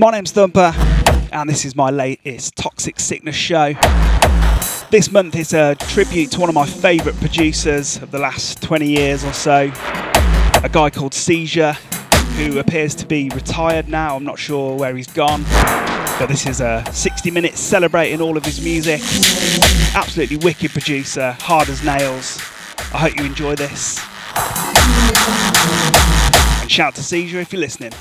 My name's Thumper, and this is my latest Toxic Sickness show. This month is a tribute to one of my favourite producers of the last 20 years or so, a guy called Seizure, who appears to be retired now. I'm not sure where he's gone, but this is a 60 minutes celebrating all of his music. Absolutely wicked producer, hard as nails. I hope you enjoy this. And shout to Seizure if you're listening.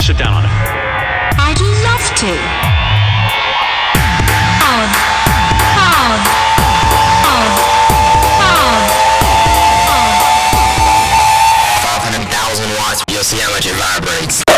Sit down on it. I'd love to. 500,000 watts. You'll see how much it vibrates.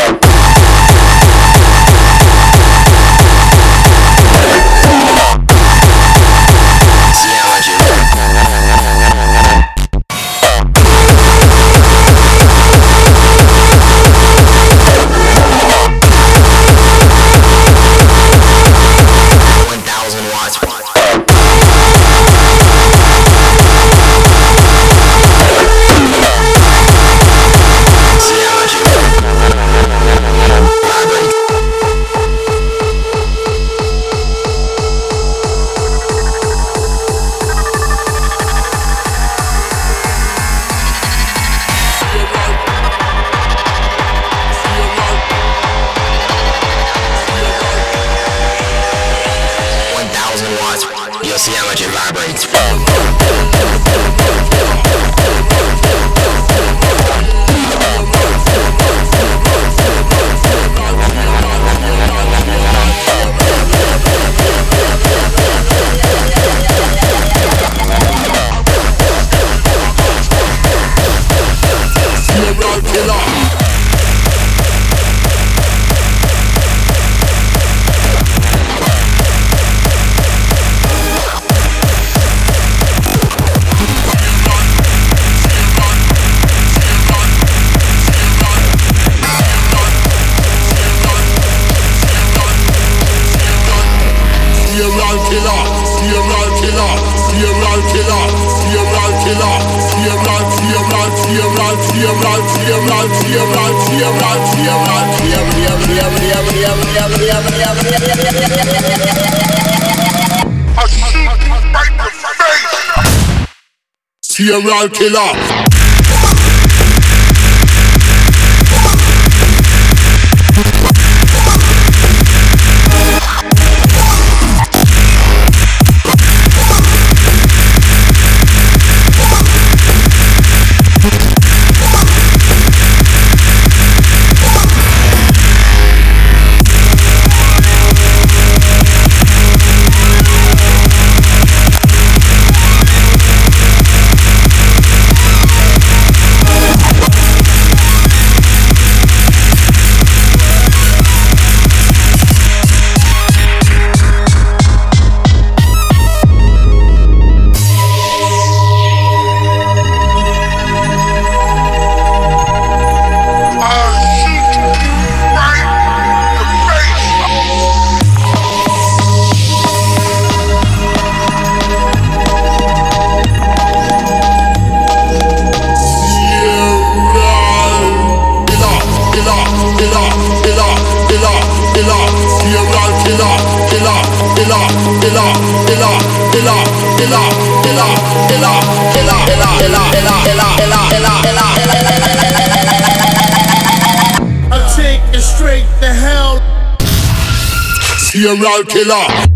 Serial killer. Killer.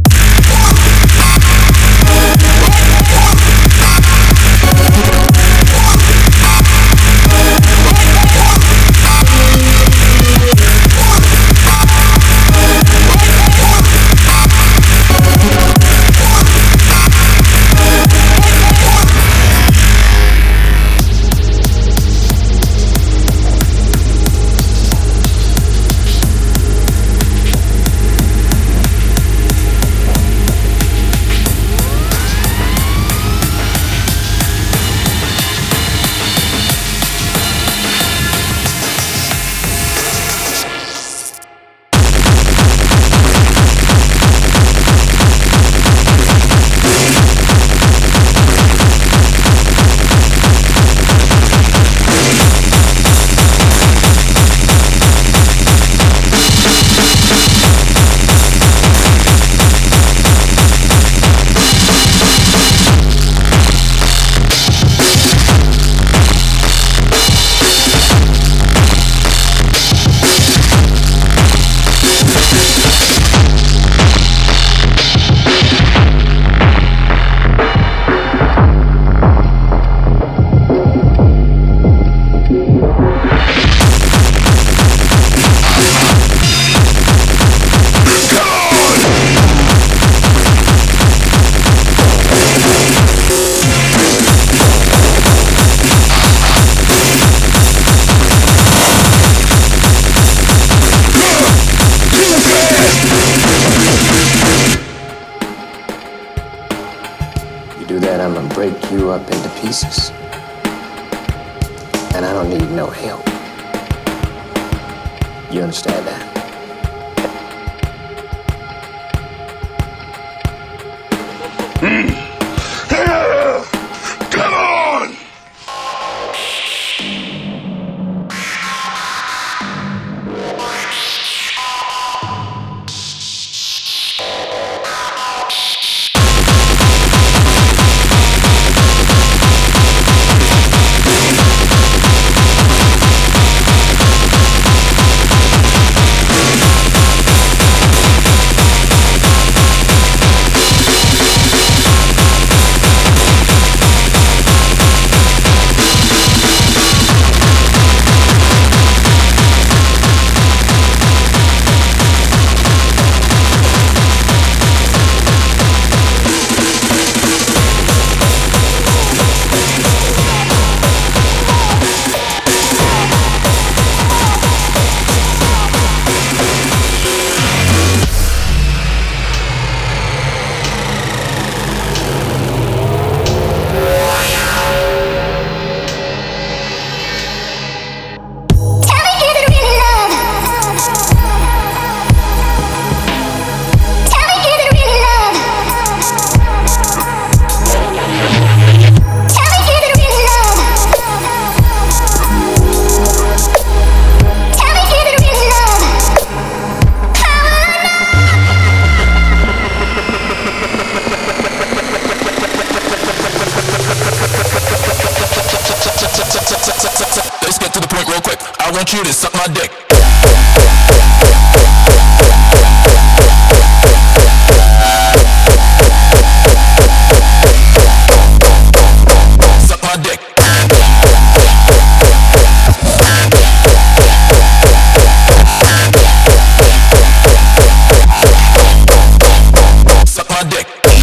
My dick.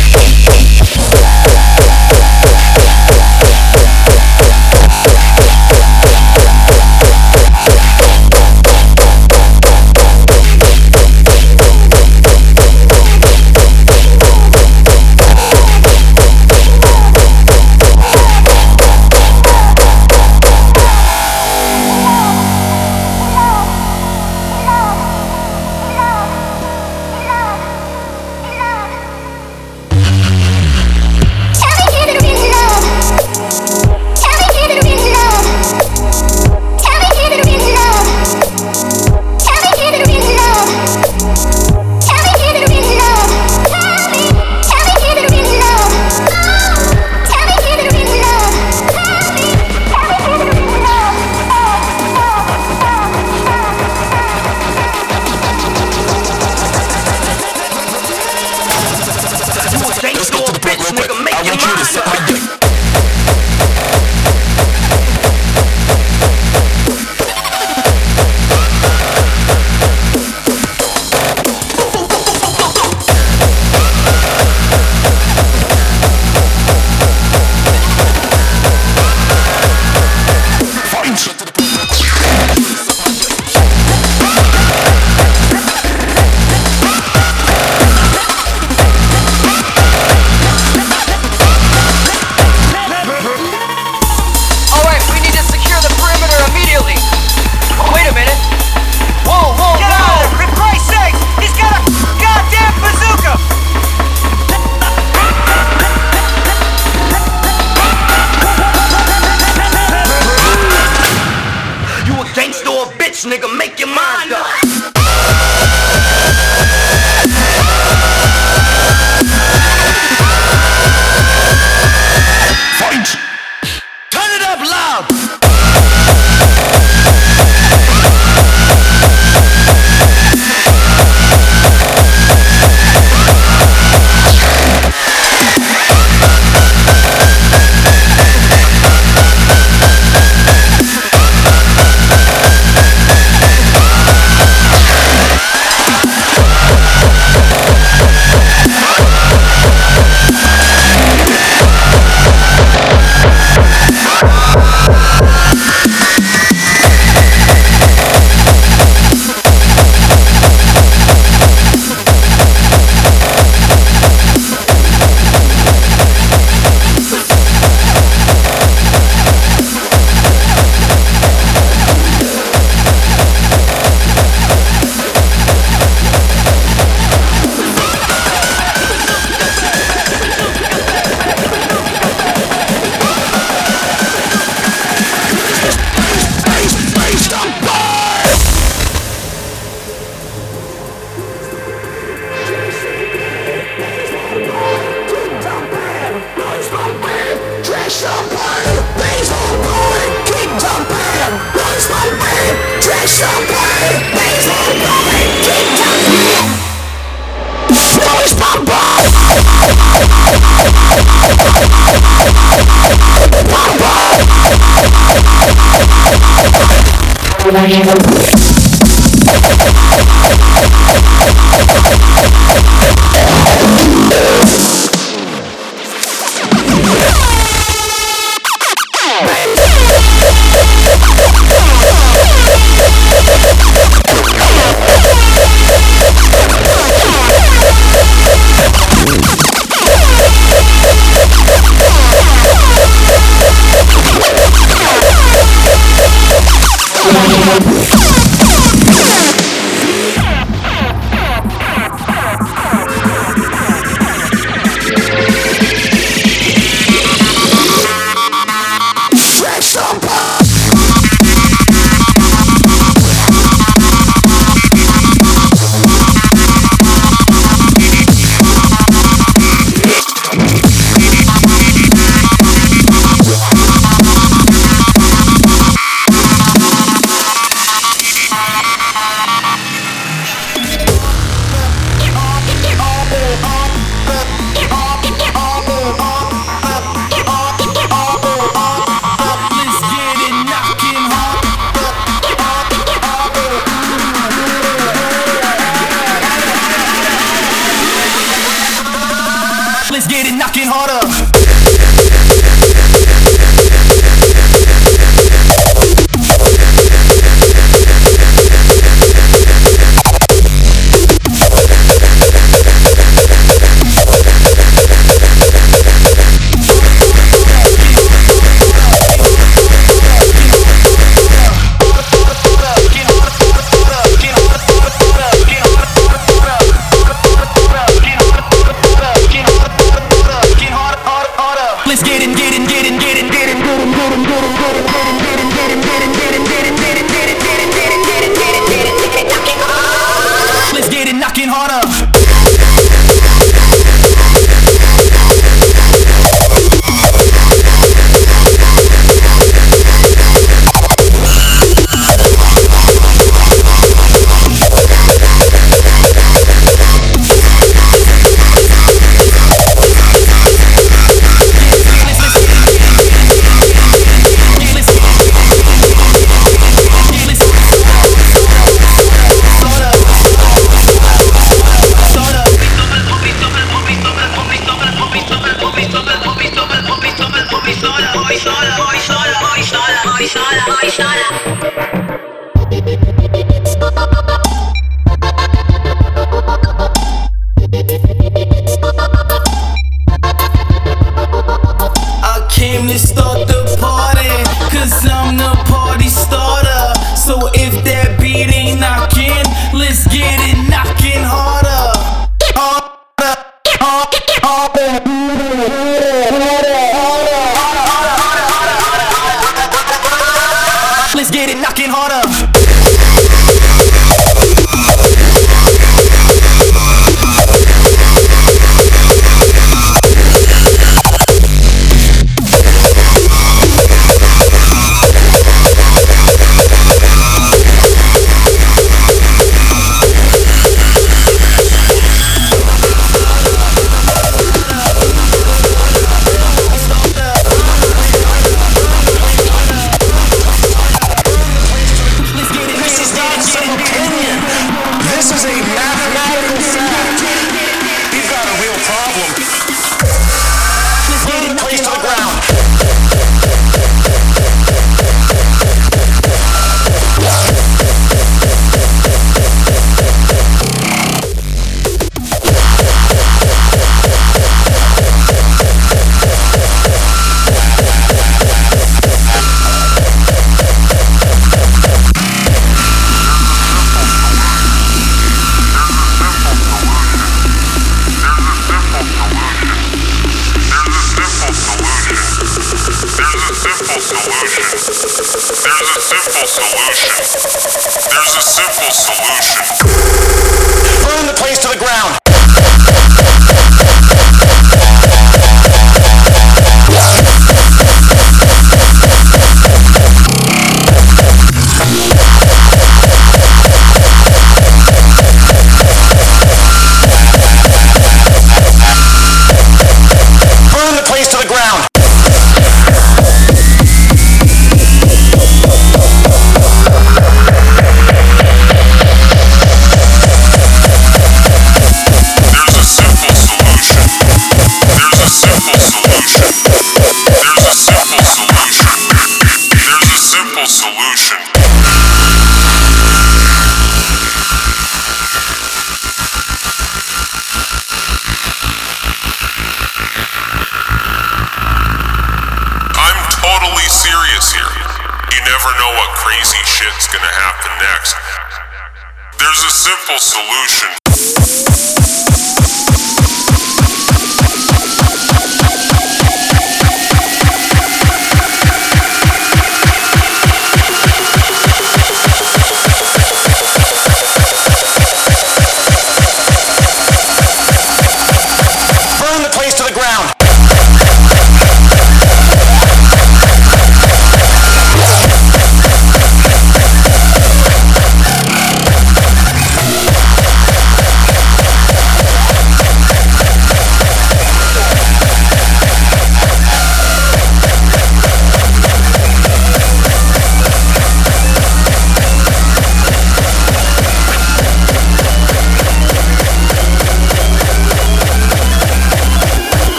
Nigga, make your mind up.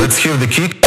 Let's hear the kick.